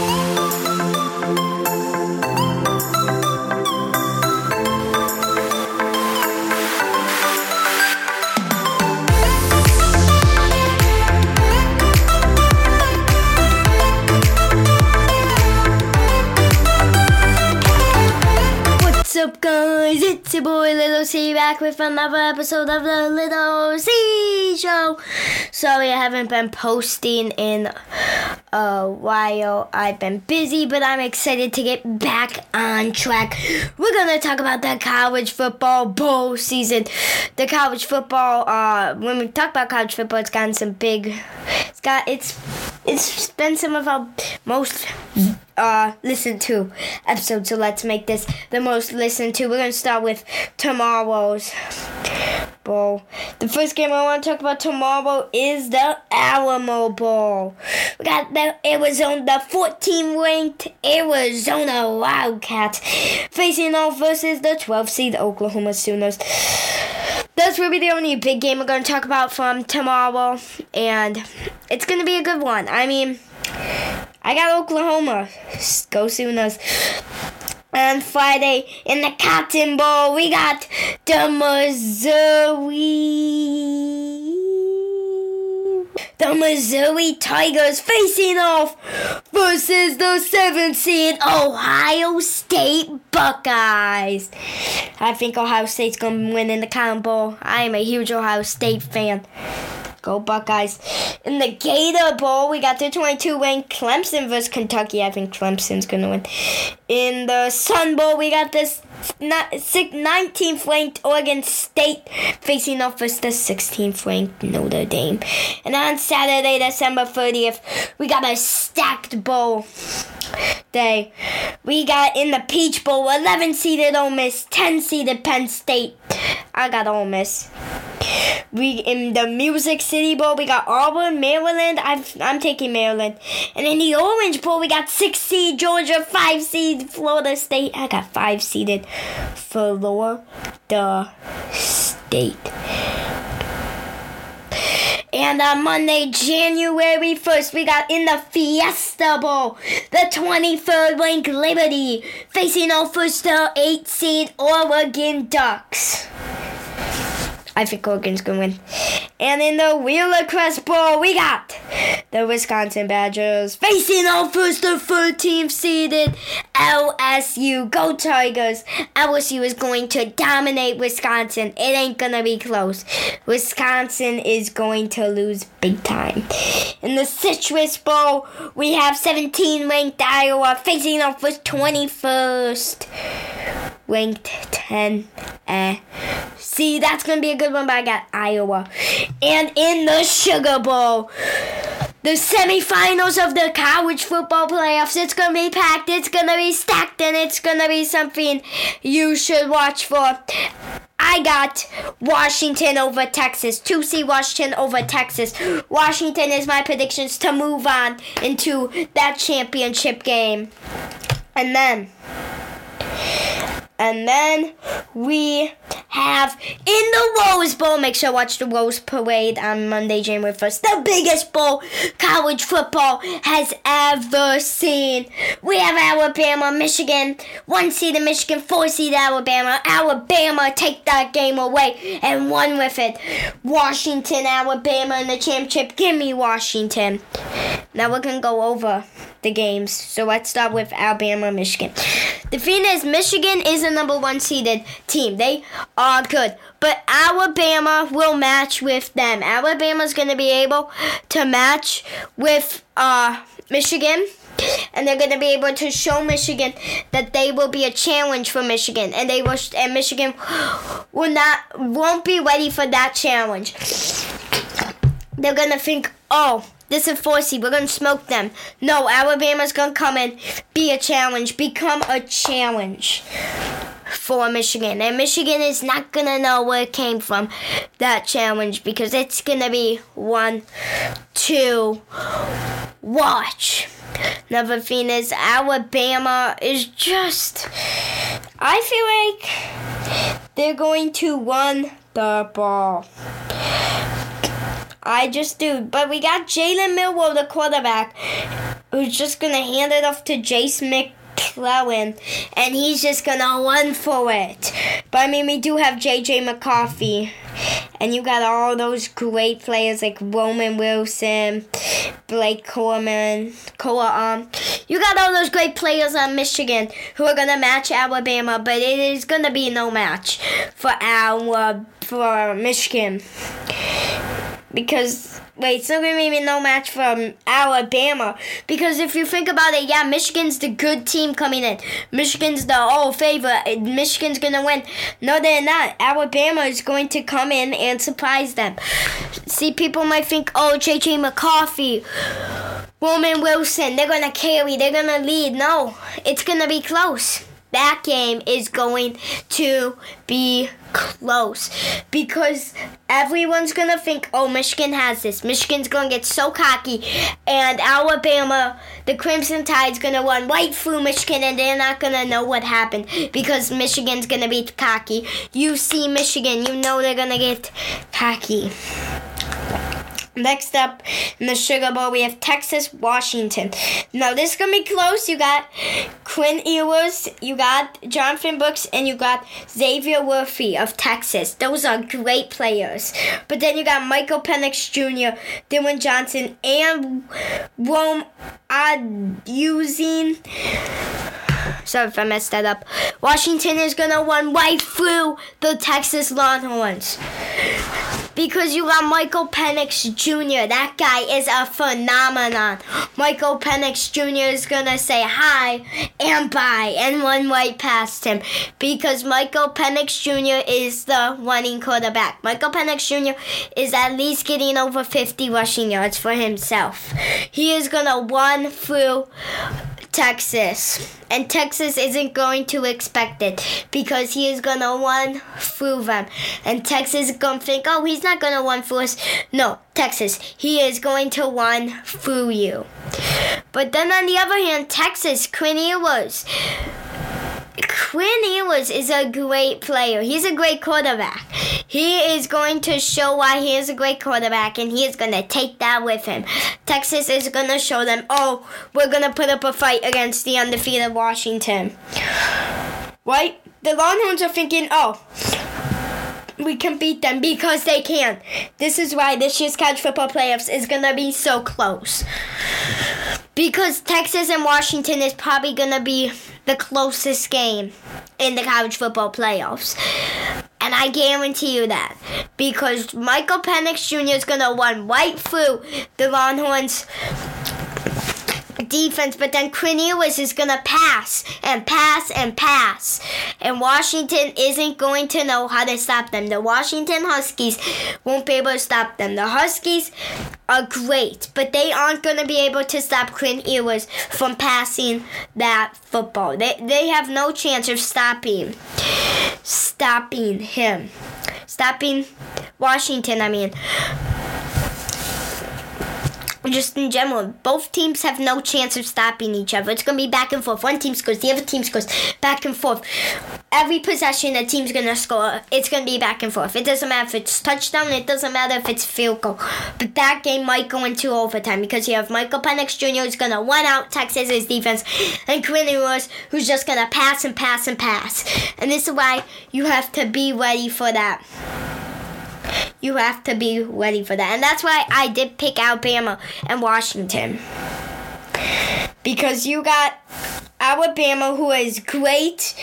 What's up, guys? It's your boy Lil C back with another episode of the Lil C Show. Sorry, I haven't been posting in a while. I've been busy, but I'm excited to get back on track. We're gonna talk about the college football bowl season. The college football. Uh, when we talk about college football, it's gotten some big. It's got it's it's been some of our most uh, listened to episode. So let's make this the most listened to. We're gonna start with tomorrow's bowl. The first game I want to talk about tomorrow is the Alamo Bowl. We got the Arizona, the 14 ranked Arizona Wildcats facing off versus the 12 seed Oklahoma Sooners. That's really the only big game we're going to talk about from tomorrow, and it's going to be a good one. I mean, I got Oklahoma. Go Sooners. On Friday in the Cotton Bowl, we got the Missouri. The Missouri Tigers facing off versus the 7th seed Ohio State Buckeyes. I think Ohio State's going to win in the Cotton Bowl. I am a huge Ohio State fan. Go Buckeyes. In the Gator Bowl, we got the 22 ranked Clemson versus Kentucky. I think Clemson's going to win. In the Sun Bowl, we got this 19th ranked Oregon State facing off versus the 16th ranked Notre Dame. And on Saturday, December 30th, we got a stacked bowl day. We got in the Peach Bowl 11 seeded Ole Miss, 10 seeded Penn State. I got Ole Miss. We in the Music City Bowl, we got Auburn, Maryland. I've, I'm taking Maryland. And in the Orange Bowl, we got six seed Georgia, five seed Florida State. I got five seeded Florida State. And on Monday, January 1st, we got in the Fiesta Bowl, the 23rd ranked Liberty facing versus the 8 seed Oregon Ducks. I think Oregon's gonna win. And in the ReliaQuest Bowl, we got the Wisconsin Badgers facing off versus the 13th seeded LSU. Go Tigers! LSU is going to dominate Wisconsin. It ain't gonna be close. Wisconsin is going to lose big time. In the Citrus Bowl, we have 17 ranked Iowa facing off with 21st ranked 10 eh. See, that's going to be a good one, but I got Iowa. And in the Sugar Bowl, the semifinals of the college football playoffs, it's going to be packed, it's going to be stacked, and it's going to be something you should watch for. I got Washington over Texas. 2C Washington over Texas. Washington is my predictions to move on into that championship game. And then and then we have in the Rose Bowl. Make sure to watch the Rose Parade on Monday, January 1st. The biggest bowl college football has ever seen. We have Alabama, Michigan, one seed in Michigan, four seed Alabama. Alabama take that game away and won with it. Washington, Alabama in the championship. Give me Washington. Now we're going to go over the games. So let's start with Alabama, Michigan. The thing is, Michigan is a number one seeded team. They are good. But Alabama will match with them. Alabama's going to be able to match with uh, Michigan. And they're going to be able to show Michigan that they will be a challenge for Michigan, and they will, and Michigan will not, won't be ready for that challenge. They're going to think, oh, this is 4 seed. We're going to smoke them. No, Alabama's going to come in, be a challenge, become a challenge for Michigan. And Michigan is not going to know where it came from, that challenge, because it's going to be one, two, watch. Another thing is, Alabama is just. I feel like they're going to run the ball. I just do. But we got Jalen Milroe, the quarterback. who's just gonna hand it off to Jase McClellan, and he's just gonna run for it. But I mean, we do have JJ McCarthy, and you got all those great players like Roman Wilson, Blake Coleman, Cola. Um, you got all those great players on Michigan who are gonna match Alabama, but it is gonna be no match for our for Michigan because wait, it's not gonna be no match from Alabama because if you think about it, yeah, Michigan's the good team coming in. Michigan's the all favorite. Michigan's gonna win. No, they're not. Alabama is going to come in and surprise them. See, people might think, oh, JJ McCarthy. Roman Wilson, they're gonna carry, they're gonna lead. No, it's gonna be close that game is going to be close because everyone's going to think, oh, Michigan has this. Michigan's going to get so cocky, and Alabama, the Crimson Tide's going to run right through Michigan, and they're not going to know what happened because Michigan's going to be cocky. You see Michigan, you know they're going to get cocky. Next up in the Sugar Bowl, we have Texas Washington. Now, this is going to be close. You got Quinn Ewers, you got Jonathan Brooks, and you got Xavier Worthy of Texas. Those are great players. But then you got Michael Penix Jr., Dillon Johnson, and Rome using. Sorry if I messed that up. Washington is gonna run right through the Texas Longhorns because you got Michael Penix Jr. That guy is a phenomenon. Michael Penix Jr. is gonna say hi and bye and run right past him because Michael Penix Jr. is the running quarterback. Michael Penix Jr. is at least getting over 50 rushing yards for himself. He is gonna run through Texas. And Texas isn't going to expect it because he is going to run through them. And Texas is going to think, oh, he's not going to run through us. No, Texas, he is going to run through you. But then on the other hand, Texas, Quinn Ewers Quinn Ewers is a great player. He's a great quarterback. He is going to show why he is a great quarterback, and he is going to take that with him. Texas is going to show them, oh, we're going to put up a fight against the undefeated Washington. Right? The Longhorns are thinking, oh, we can beat them because they can. This is why this year's college football playoffs is going to be so close. Because Texas and Washington is probably going to be the closest game in the college football playoffs. And I guarantee you that. Because Michael Penix Jr. is going to run right through the Longhorns defense, but then Quinn Ewers is going to pass and pass and pass. And Washington isn't going to know how to stop them. The Washington Huskies won't be able to stop them. The Huskies are great, but they aren't going to be able to stop Quinn Ewers from passing that football. They, they have no chance of stopping stopping him. Stopping Washington, I mean just in general, both teams have no chance of stopping each other. It's going to be back and forth. One team scores, the other team scores, back and forth. Every possession, a team's going to score. It's going to be back and forth. It doesn't matter if it's touchdown. It doesn't matter if it's field goal. But that game might go into overtime because you have Michael Penix Jr. who's going to run out Texas's defense, and Quinn Ewers who's just going to pass and pass and pass. And this is why you have to be ready for that. You have to be ready for that. And that's why I did pick Alabama and Washington. Because you got Alabama, who is great,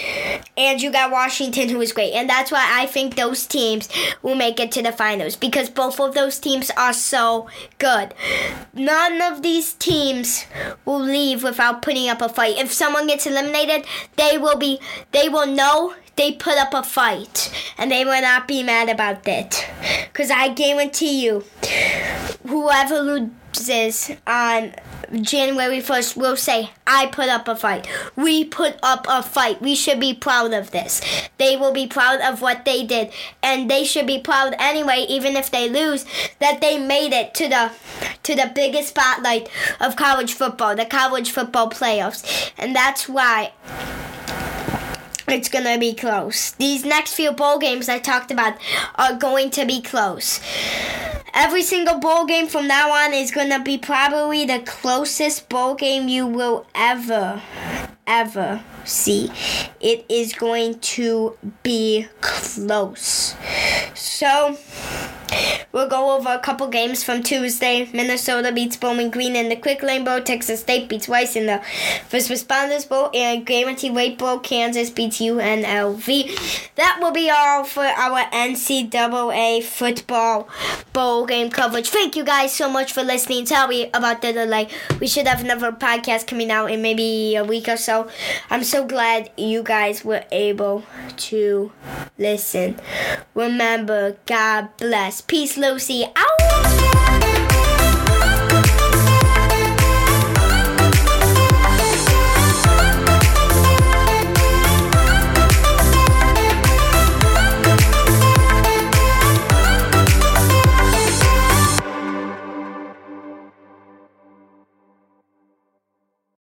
and you got Washington, who is great. And that's why I think those teams will make it to the finals because both of those teams are so good. None of these teams will leave without putting up a fight. If someone gets eliminated, they will be, they will know they put up a fight and they will not be mad about it. Because I guarantee you, whoever loses on January 1st will say, I put up a fight. We put up a fight. We should be proud of this. They will be proud of what they did. And they should be proud anyway, even if they lose, that they made it to the to the biggest spotlight of college football, the college football playoffs. And that's why it's going to be close. These next few bowl games I talked about are going to be close. every single bowl game from now on is going to be probably the closest bowl game you will ever, ever see. It is going to be close. So, We'll go over a couple games from Tuesday. Minnesota beats Bowling Green in the Quick Lane Bowl. Texas State beats Rice in the First Responders Bowl. And Guaranteed Rate Bowl. Kansas beats UNLV. That will be all for our NCAA football bowl game coverage. Thank you guys so much for listening. Sorry about the delay. We should have another podcast coming out in maybe a week or so. I'm so glad you guys were able to listen. Remember, God bless. Peace, Lil C out.